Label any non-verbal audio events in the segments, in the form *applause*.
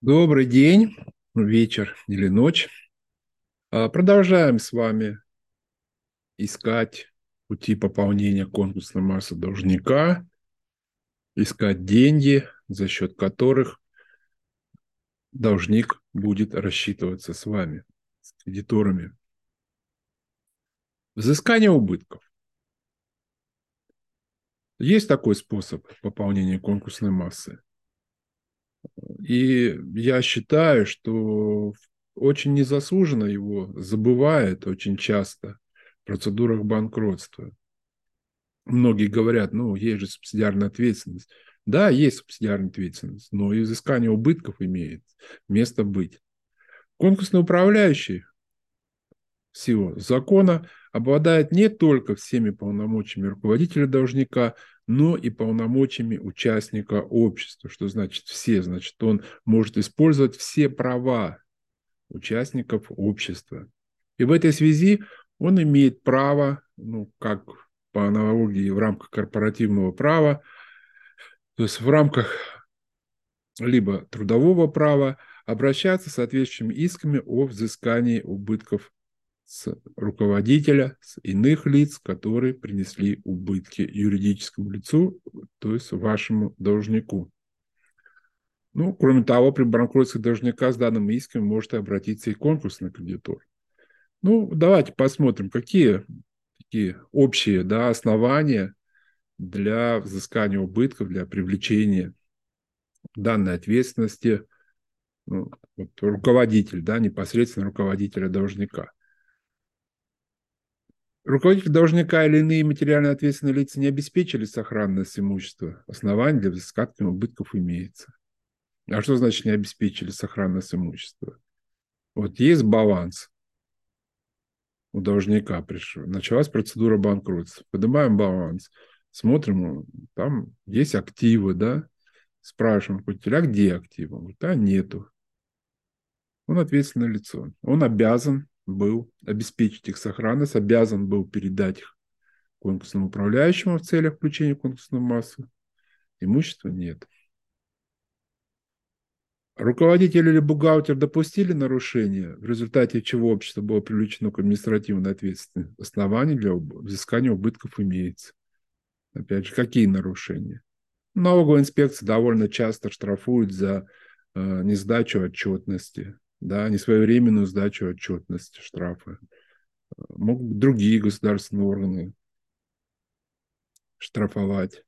Добрый день, вечер или ночь. А, Продолжаем с вами искать пути пополнения конкурсной массы должника, искать деньги, за счет которых должник будет рассчитываться с вами, с кредиторами. Взыскание убытков. Есть такой способ пополнения конкурсной массы. И я считаю, что очень незаслуженно его забывают очень часто в процедурах банкротства. Многие говорят, ну, есть же субсидиарная ответственность. Да, есть субсидиарная ответственность, но изыскание убытков имеет место быть. Конкурсный управляющий всего закона обладает не только всеми полномочиями руководителя должника, но и полномочиями участника общества. Что значит все? Значит, он может использовать все права участников общества. И в этой связи он имеет право, ну, как по аналогии в рамках корпоративного права, то есть в рамках либо трудового права обращаться с соответствующими исками о взыскании убытков с руководителя, с иных лиц, которые принесли убытки юридическому лицу, то есть вашему должнику. Ну, кроме того, при банкротстве должника с данным иском может обратиться и конкурсный кредитор. Ну, давайте посмотрим, какие такие общие да, основания для взыскания убытков, для привлечения данной ответственности ну, вот, руководитель, да, непосредственно руководителя должника. Руководитель должника или иные материально ответственные лица не обеспечили сохранность имущества. Основание для взыскания убытков имеется. А что значит не обеспечили сохранность имущества? Вот есть баланс у должника пришел. Началась процедура банкротства. Поднимаем баланс. Смотрим, там есть активы, да? Спрашиваем а где активы? Говорит, а нету. Он ответственное лицо. Он обязан был обеспечить их сохранность, обязан был передать их конкурсному управляющему в целях включения конкурсной массы. Имущества нет. Руководитель или бухгалтер допустили нарушение, в результате чего общество было привлечено к административной ответственности. Оснований для взыскания убытков имеется. Опять же, какие нарушения? Налоговая инспекция довольно часто штрафует за э, несдачу отчетности, да, несвоевременную сдачу отчетности, штрафы. Могут быть другие государственные органы штрафовать,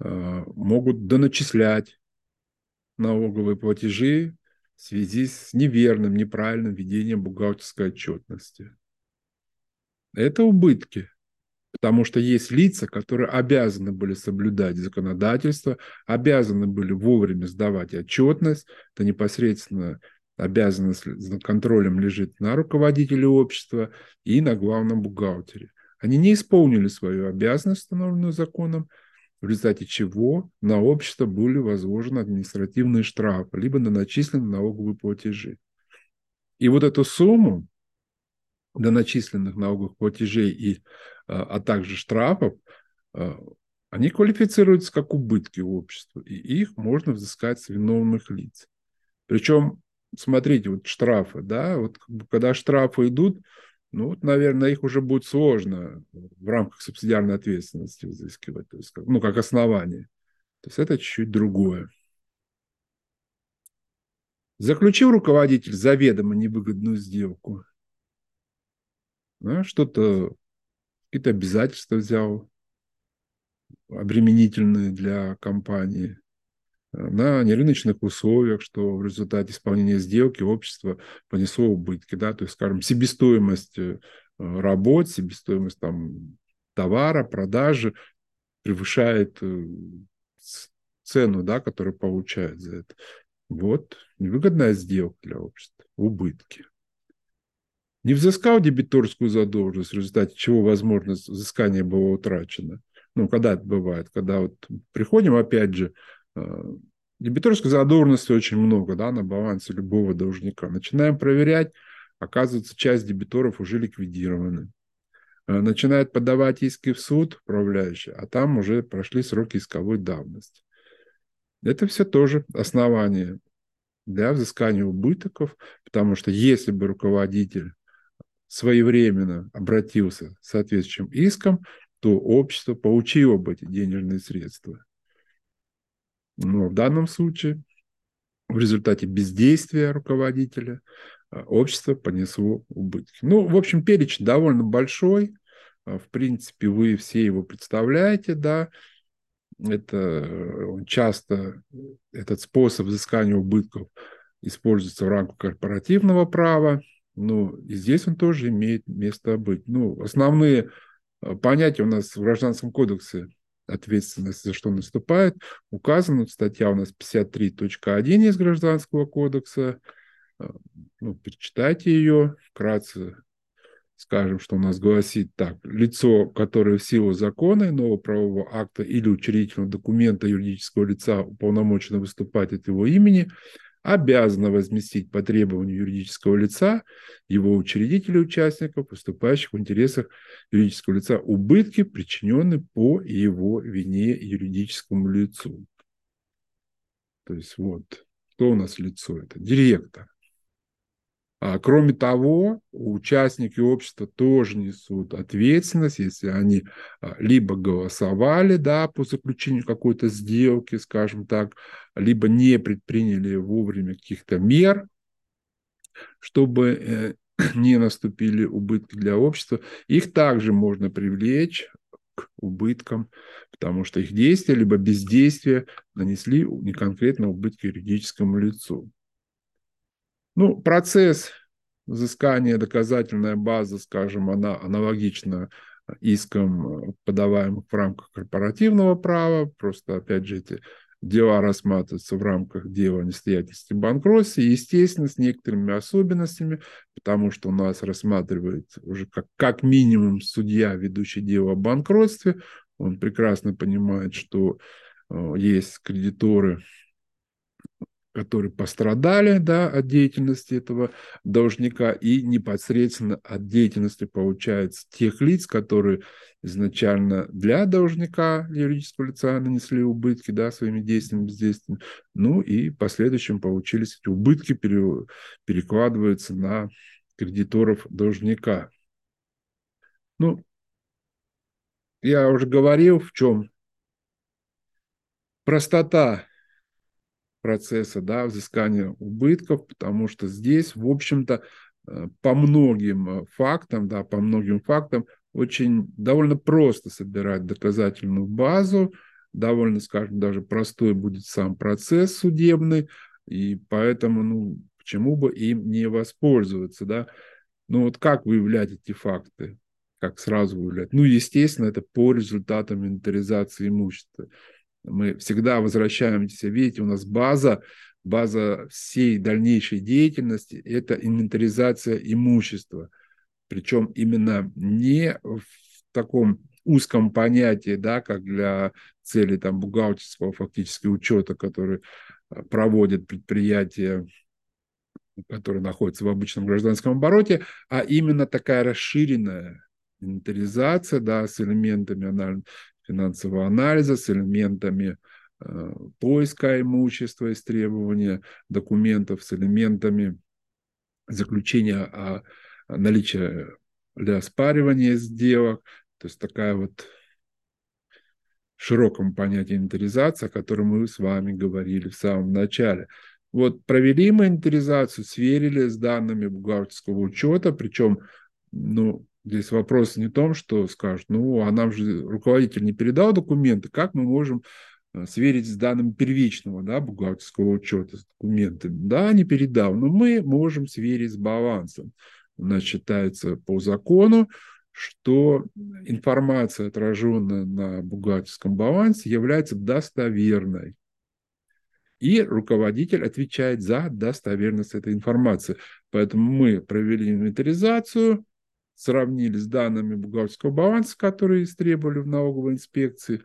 э, могут доначислять налоговые платежи в связи с неверным, неправильным ведением бухгалтерской отчетности. Это убытки, потому что есть лица, которые обязаны были соблюдать законодательство, обязаны были вовремя сдавать отчетность, это непосредственно обязанность за контролем лежит на руководителе общества и на главном бухгалтере. Они не исполнили свою обязанность, установленную законом, в результате чего на общество были возложены административные штрафы, либо на начисленные налоговые платежи. И вот эту сумму до начисленных налоговых платежей, и, а, а также штрафов, а, они квалифицируются как убытки общества, и их можно взыскать с виновных лиц. Причем, смотрите, вот штрафы, да, вот когда штрафы идут, ну, вот, наверное, их уже будет сложно в рамках субсидиарной ответственности взыскивать, то есть, ну, как основание. То есть это чуть-чуть другое. Заключил руководитель заведомо невыгодную сделку, да, что-то, какие-то обязательства взял, обременительные для компании, на нерыночных условиях, что в результате исполнения сделки общество понесло убытки, да, то есть, скажем, себестоимость э, работ, себестоимость там, товара, продажи превышает э, цену, да, которую получает за это. Вот, невыгодная сделка для общества, убытки. Не взыскал дебиторскую задолженность, в результате чего возможность взыскания была утрачена. Ну, когда это бывает? Когда вот приходим, опять же, дебиторской задолженности очень много да, на балансе любого должника. Начинаем проверять, оказывается, часть дебиторов уже ликвидированы. Э, начинает подавать иски в суд управляющий, а там уже прошли сроки исковой давности. Это все тоже основание для взыскания убытков, потому что если бы руководитель своевременно обратился с соответствующим иском, то общество получило бы эти денежные средства. Но в данном случае в результате бездействия руководителя а, общество понесло убытки. Ну, в общем, перечень довольно большой. А, в принципе, вы все его представляете, да. Это э, часто этот способ взыскания убытков используется в рамках корпоративного права. Ну, и здесь он тоже имеет место быть. Ну, основные а, понятия у нас в Гражданском кодексе ответственность за что наступает, указана статья у нас 53.1 из Гражданского кодекса. А, ну, перечитайте ее, вкратце скажем, что у нас гласит так. Лицо, которое в силу закона, иного правового акта или учредительного документа юридического лица уполномочено выступать от его имени – обязана возместить по требованию юридического лица, его учредителей участников, поступающих в интересах юридического лица, убытки, причиненные по его вине юридическому лицу. То есть вот, кто у нас лицо? Это директор. А кроме того, участники общества тоже несут ответственность, если они а, либо голосовали да, по заключению какой-то сделки, скажем так, либо не предприняли вовремя каких-то мер, чтобы э, *clears throat* не наступили убытки для общества, их также можно привлечь к убыткам, потому что их действия либо бездействие нанесли не конкретно убытки юридическому лицу. Ну, процесс взыскания доказательная база, скажем, она аналогична искам, подаваемым в рамках корпоративного права. Просто, опять же, эти дела рассматриваются в рамках дела о несостоятельности банкротства, естественно, с некоторыми особенностями, потому что у нас рассматривает уже как, как минимум судья, ведущий дело о банкротстве. Он прекрасно понимает, что э, есть кредиторы, которые пострадали да, от деятельности этого должника и непосредственно от деятельности, получается, тех лиц, которые изначально для должника, юридического лица нанесли убытки да, своими действиями, бездействиями, ну и в последующем получились эти убытки, перекладываются на кредиторов должника. Ну, я уже говорил, в чем простота процесса да, взыскания убытков, потому что здесь, в общем-то, э, по многим э, фактам, да, по многим фактам очень довольно просто собирать доказательную базу, довольно, скажем, даже простой будет сам процесс судебный, и поэтому, ну, почему бы им не воспользоваться, да? Ну, вот как выявлять эти факты? Как сразу выявлять? Ну, естественно, это по результатам инвентаризации имущества. Мы всегда возвращаемся, видите, у нас база, база всей дальнейшей деятельности – это инвентаризация имущества. Причем именно не в таком узком понятии, да, как для цели там, бухгалтерского фактически учета, который э, проводит предприятие, которое находится в обычном гражданском обороте, а именно такая расширенная инвентаризация да, с элементами финансового анализа с элементами э, поиска имущества, истребования документов, с элементами заключения о наличии для оспаривания сделок. То есть такая вот широком понятии инвентаризация, о котором мы с вами говорили в самом начале. Вот провели мы инвентаризацию, сверили с данными бухгалтерского учета, причем ну, Здесь вопрос не в том, что скажут, ну, а нам же руководитель не передал документы, как мы можем э, сверить с данными первичного да, бухгалтерского учета, с документами. Да, не передал, но мы можем сверить с балансом. У нас считается по закону, что информация, отраженная на бухгалтерском балансе, является достоверной. И руководитель отвечает за достоверность этой информации. Поэтому мы провели инвентаризацию, сравнили с данными бухгалтерского баланса, которые истребовали в налоговой инспекции,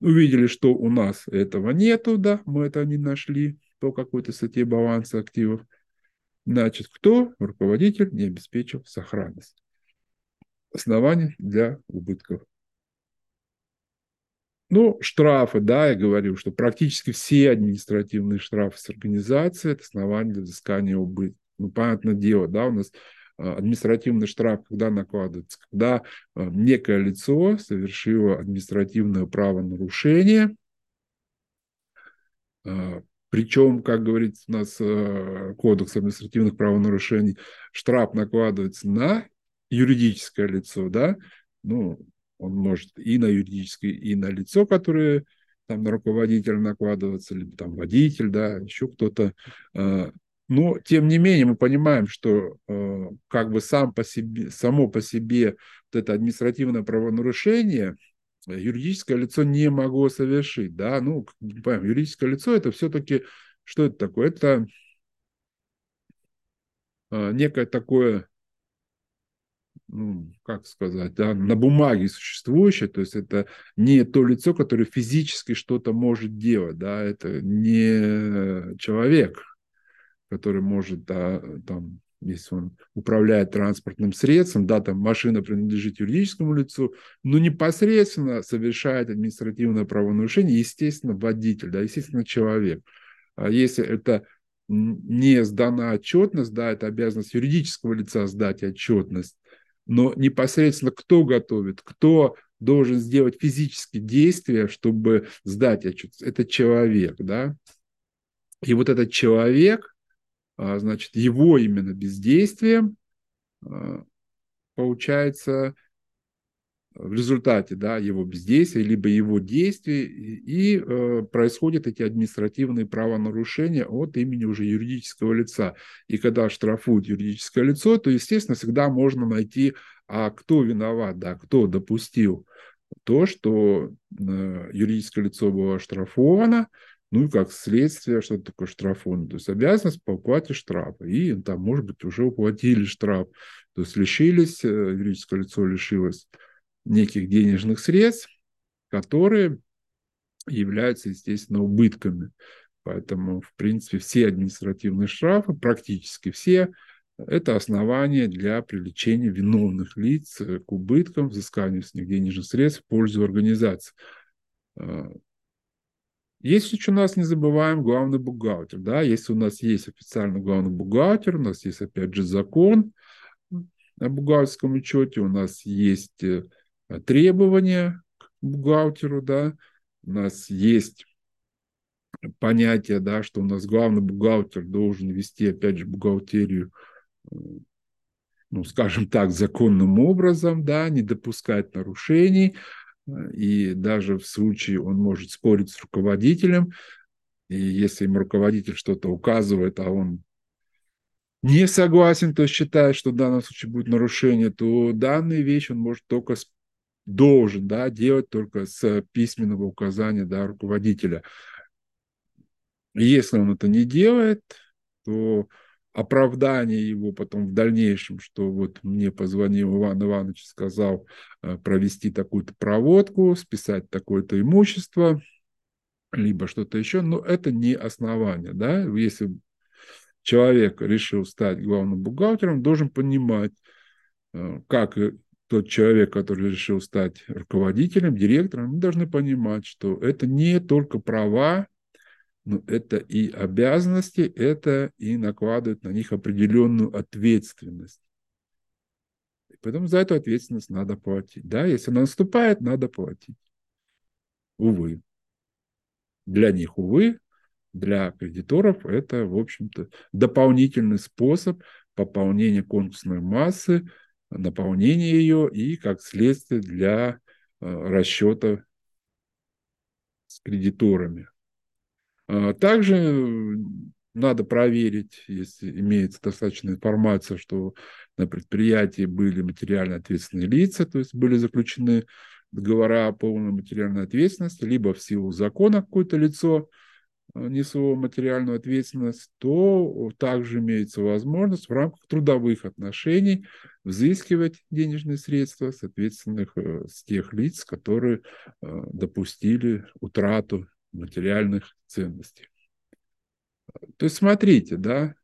увидели, что у нас этого нету, да, мы это не нашли по какой-то статье баланса активов. Значит, кто? Руководитель не обеспечил сохранность. Основание для убытков. Ну, штрафы, да, я говорил, что практически все административные штрафы с организацией – это основание для взыскания убытков. Ну, понятное дело, да, у нас административный штраф когда накладывается? Когда а, некое лицо совершило административное правонарушение, а, причем, как говорится у нас Кодекс административных правонарушений, штраф накладывается на юридическое лицо, да, ну, он может и на юридическое, и на лицо, которое там на руководителя накладывается, либо там водитель, да, еще кто-то. Но, тем не менее, мы понимаем, что э, как бы сам по себе, само по себе вот это административное правонарушение юридическое лицо не могло совершить. Да? Ну, понимаем, юридическое лицо – это все-таки, что это такое? Это э, некое такое, ну, как сказать, да, на бумаге существующее, то есть это не то лицо, которое физически что-то может делать, да, это не человек, который может, да, там, если он управляет транспортным средством, да, там машина принадлежит юридическому лицу, но непосредственно совершает административное правонарушение, естественно, водитель, да, естественно, человек. А если это не сдана отчетность, да, это обязанность юридического лица сдать отчетность, но непосредственно кто готовит, кто должен сделать физические действия, чтобы сдать отчетность, это человек, да. И вот этот человек, значит, его именно бездействием а, получается в результате да, его бездействия, либо его действий, и э, происходят эти административные правонарушения от имени уже юридического лица. И когда штрафуют юридическое лицо, то, естественно, всегда можно найти, а кто виноват, да, кто допустил то, что э, юридическое лицо было оштрафовано, ну и как следствие, что такое штрафон? То есть обязанность по уплате штрафа. И там, может быть, уже уплатили штраф. То есть лишились, э, юридическое лицо лишилось неких денежных средств, которые являются, естественно, убытками. Поэтому, в принципе, все административные штрафы, практически все, это основание для привлечения виновных лиц к убыткам, взысканию с них денежных средств в пользу организации. Если у нас не забываем главный бухгалтер, да, если у нас есть официальный главный бухгалтер, у нас есть опять же закон о бухгалтерском учете, у нас есть э, требования к бухгалтеру, да, у нас есть понятие, да, что у нас главный бухгалтер должен вести, опять же, бухгалтерию, э, ну, скажем так, законным образом, да, не допускать нарушений, и даже в случае он может спорить с руководителем, и если ему руководитель что-то указывает, а он не согласен, то считает, что в данном случае будет нарушение, то данные вещи он может только должен да, делать только с письменного указания да, руководителя. Если он это не делает, то оправдание его потом в дальнейшем, что вот мне позвонил Иван Иванович, сказал э, провести такую-то проводку, списать такое-то имущество, либо что-то еще, но это не основание. Да? Если человек решил стать главным бухгалтером, должен понимать, э, как тот человек, который решил стать руководителем, директором, должны понимать, что это не только права, но это и обязанности, это и накладывает на них определенную ответственность. И поэтому за эту ответственность надо платить. Да, если она наступает, надо платить. Увы. Для них, увы, для кредиторов это, в общем-то, дополнительный способ пополнения конкурсной массы, наполнения ее и, как следствие, для э, расчета с кредиторами. А, также надо проверить, если имеется достаточная информация, что на предприятии были материально ответственные лица, то есть были заключены договора о полной материальной ответственности, либо в силу закона какое-то лицо а, несло материальную ответственность, то также имеется возможность в рамках трудовых отношений взыскивать денежные средства с ответственных э, с тех лиц, которые э, допустили утрату материальных ценностей. То есть смотрите, да,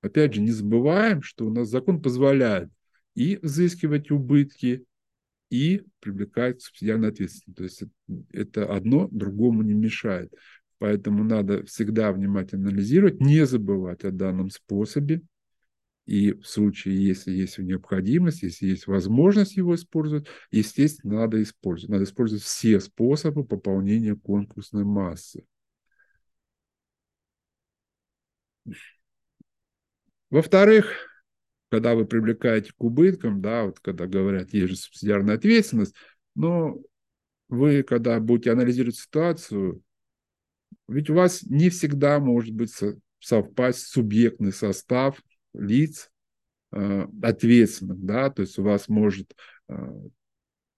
опять же, не забываем, что у нас закон позволяет и взыскивать убытки, и привлекает к субсидиарной ответственности. То есть это одно другому не мешает. Поэтому надо всегда внимательно анализировать, не забывать о данном способе. И в случае, если есть необходимость, если есть возможность его использовать, естественно, надо использовать. Надо использовать все способы пополнения конкурсной массы. Во-вторых, когда вы привлекаете к убыткам, да, вот когда говорят, есть же субсидиарная ответственность, но вы, когда будете анализировать ситуацию, ведь у вас не всегда может быть совпасть субъектный состав лиц э, ответственных, да, то есть у вас может э,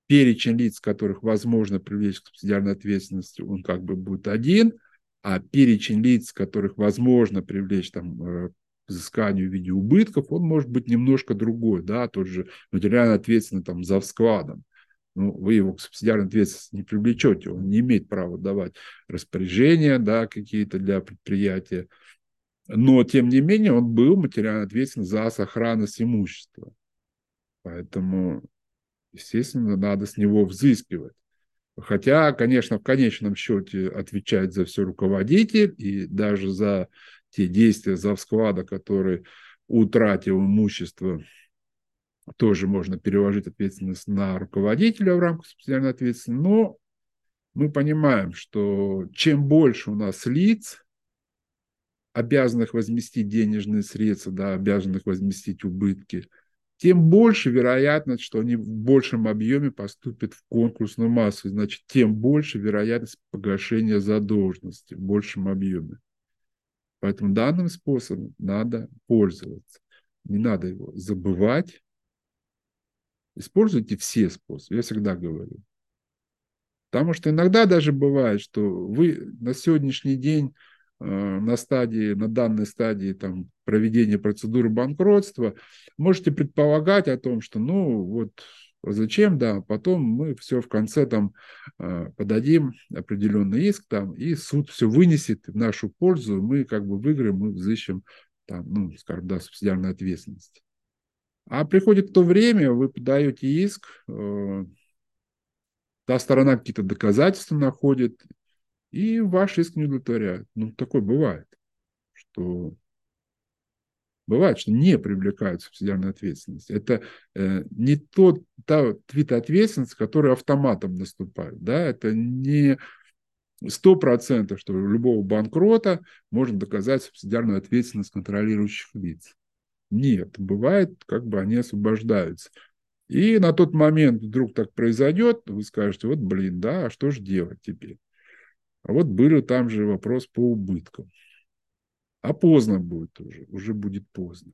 перечень лиц, которых возможно привлечь к субсидиарной ответственности, он как бы будет один, а перечень лиц, которых возможно привлечь там, э, взысканию в виде убытков, он может быть немножко другой, да, тот же материально ответственный там за складом ну, вы его к субсидиарной ответственности не привлечете, он не имеет права давать распоряжения да, какие-то для предприятия. Но, тем не менее, он был материально ответственен за сохранность имущества. Поэтому, естественно, надо с него взыскивать. Хотя, конечно, в конечном счете отвечает за все руководитель, и даже за те действия за склада, который утратил имущество тоже можно переложить ответственность на руководителя в рамках субсидиарной ответственности, но мы понимаем, что чем больше у нас лиц, обязанных возместить денежные средства, да, обязанных возместить убытки, тем больше вероятность, что они в большем объеме поступят в конкурсную массу. Значит, тем больше вероятность погашения задолженности в большем объеме. Поэтому данным способом надо пользоваться. Не надо его забывать, Используйте все способы, я всегда говорю. Потому что иногда даже бывает, что вы на сегодняшний день на стадии, на данной стадии там, проведения процедуры банкротства можете предполагать о том, что ну вот зачем, да, потом мы все в конце там э, подадим определенный иск там, и суд все вынесет в нашу пользу, мы как бы выиграем, мы взыщем там, ну, скажем, да, субсидиарной ответственности. А приходит то время, вы подаете иск, э, та сторона какие-то доказательства находит, и ваш иск не удовлетворяют. Ну, такое бывает, что бывает, что не привлекают субсидиарную ответственность. Это э, не тот та вид ответственности, который автоматом наступает. Да? Это не сто процентов, что любого банкрота можно доказать субсидиарную ответственность контролирующих лиц. Нет, бывает, как бы они освобождаются. И на тот момент вдруг так произойдет, вы скажете, вот блин, да, а что же делать теперь? А вот был там же вопрос по убыткам. А поздно будет уже, уже будет поздно.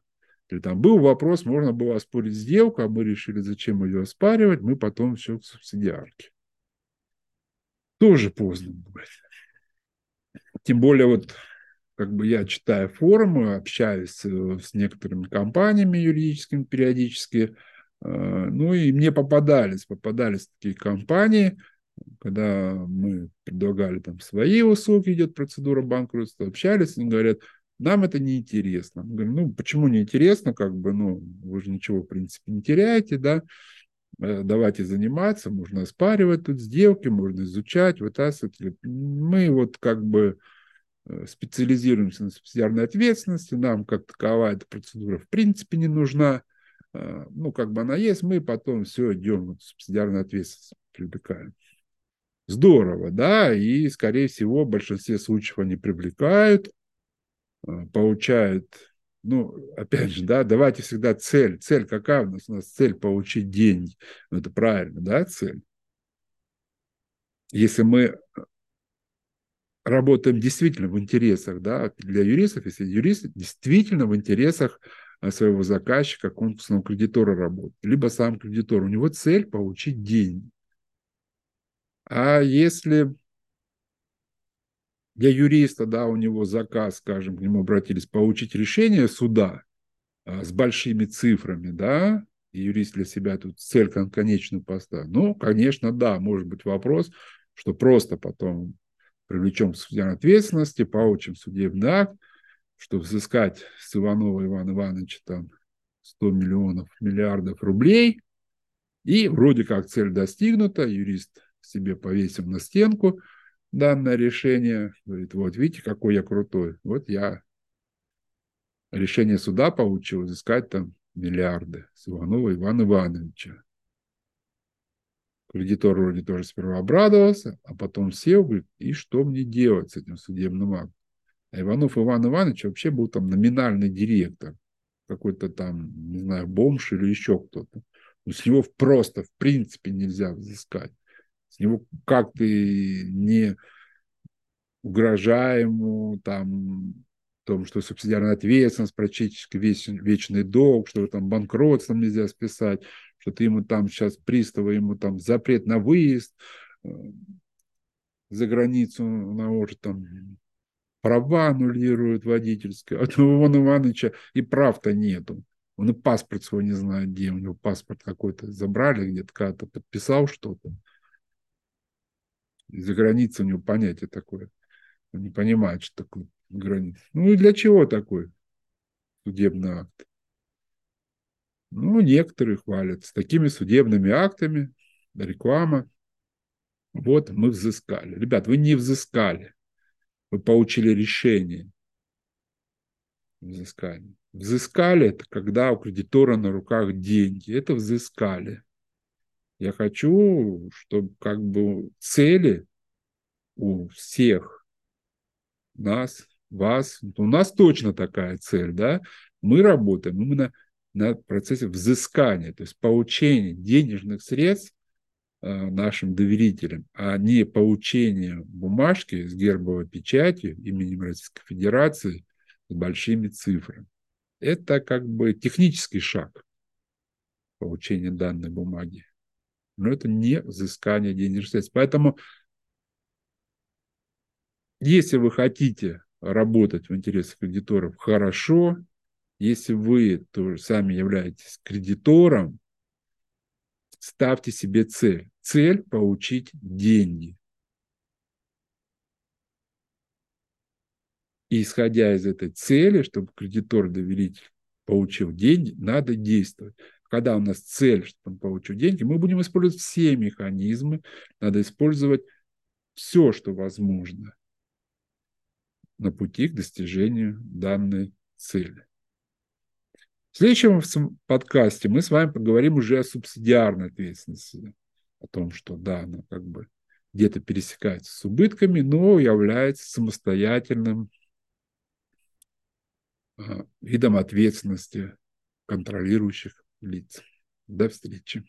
Или там был вопрос, можно было оспорить сделку, а мы решили, зачем ее оспаривать, мы потом все в субсидиарке. Тоже поздно будет. Тем более вот как бы я читаю форумы, общаюсь э, с некоторыми компаниями юридическими периодически, э, ну и мне попадались, попадались такие компании, когда мы предлагали там свои услуги, идет процедура банкротства, общались, они говорят, нам это не интересно. Мы говорим, ну, почему не интересно, как бы, ну, вы же ничего, в принципе, не теряете, да, э, давайте заниматься, можно оспаривать тут сделки, можно изучать, вытаскивать. Мы вот как бы Э, специализируемся на субсидиарной ответственности, нам как таковая эта процедура в принципе не нужна. Э, ну, как бы она есть, мы потом все идем в субсидиарную ответственность привлекаем. Здорово, да, и, скорее всего, в большинстве случаев они привлекают, э, получают, ну, опять же, да, давайте всегда цель. Цель какая у нас? У нас цель получить деньги. Ну, это правильно, да, цель. Если мы работаем действительно в интересах, да, для юристов, если юрист действительно в интересах а, своего заказчика, конкурсного кредитора работает, либо сам кредитор, у него цель получить деньги. А если для юриста, да, у него заказ, скажем, к нему обратились, получить решение суда а, с большими цифрами, да, и юрист для себя тут цель конечную поставил, ну, конечно, да, может быть вопрос, что просто потом привлечем к ответственности, получим судебный акт, чтобы взыскать с Иванова Ивана Ивановича там 100 миллионов, миллиардов рублей, И вроде как цель достигнута, юрист себе повесил на стенку данное решение, говорит, вот видите, какой я крутой, вот я решение суда получил взыскать там миллиарды с Иванова Ивана Ивановича. Кредитор вроде тоже сперва обрадовался, а потом сел, говорит, и что мне делать с этим судебным актом? А Иванов Иван Иванович вообще был там номинальный директор, какой-то там, не знаю, бомж или еще кто-то. Но с него просто, в принципе, нельзя взыскать. С него как ты не угрожая ему, там, том, что субсидиарная ответственность, практически весь, вечный долг, что там банкротством нельзя списать, что ты ему там сейчас приставы, ему там запрет на выезд э, за границу наложит, там права аннулируют водительские. А у Ивана Ивановича и прав-то нету. Он и паспорт свой не знает, где у него паспорт какой-то забрали где-то, когда-то подписал что-то. За границей у него понятие такое. Он не понимает, что такое границ. Ну и для чего такой судебный акт? Ну, некоторые хвалят с такими судебными актами, реклама. Вот мы взыскали. Ребят, вы не взыскали. Вы получили решение взыскания. Взыскали – это когда у кредитора на руках деньги. Это взыскали. Я хочу, чтобы как бы цели у всех нас вас, у нас точно такая цель, да, мы работаем именно на процессе взыскания, то есть получения денежных средств э, нашим доверителям, а не получение бумажки с гербовой печатью именем Российской Федерации с большими цифрами. Это как бы технический шаг получения данной бумаги. Но это не взыскание денежных средств. Поэтому, если вы хотите работать в интересах кредиторов хорошо. Если вы тоже сами являетесь кредитором, ставьте себе цель. Цель – получить деньги. И исходя из этой цели, чтобы кредитор-доверитель получил деньги, надо действовать. Когда у нас цель, чтобы он получил деньги, мы будем использовать все механизмы, надо использовать все, что возможно на пути к достижению данной цели. В следующем подкасте мы с вами поговорим уже о субсидиарной ответственности, о том, что да, она как бы где-то пересекается с убытками, но является самостоятельным а, видом ответственности контролирующих лиц. До встречи.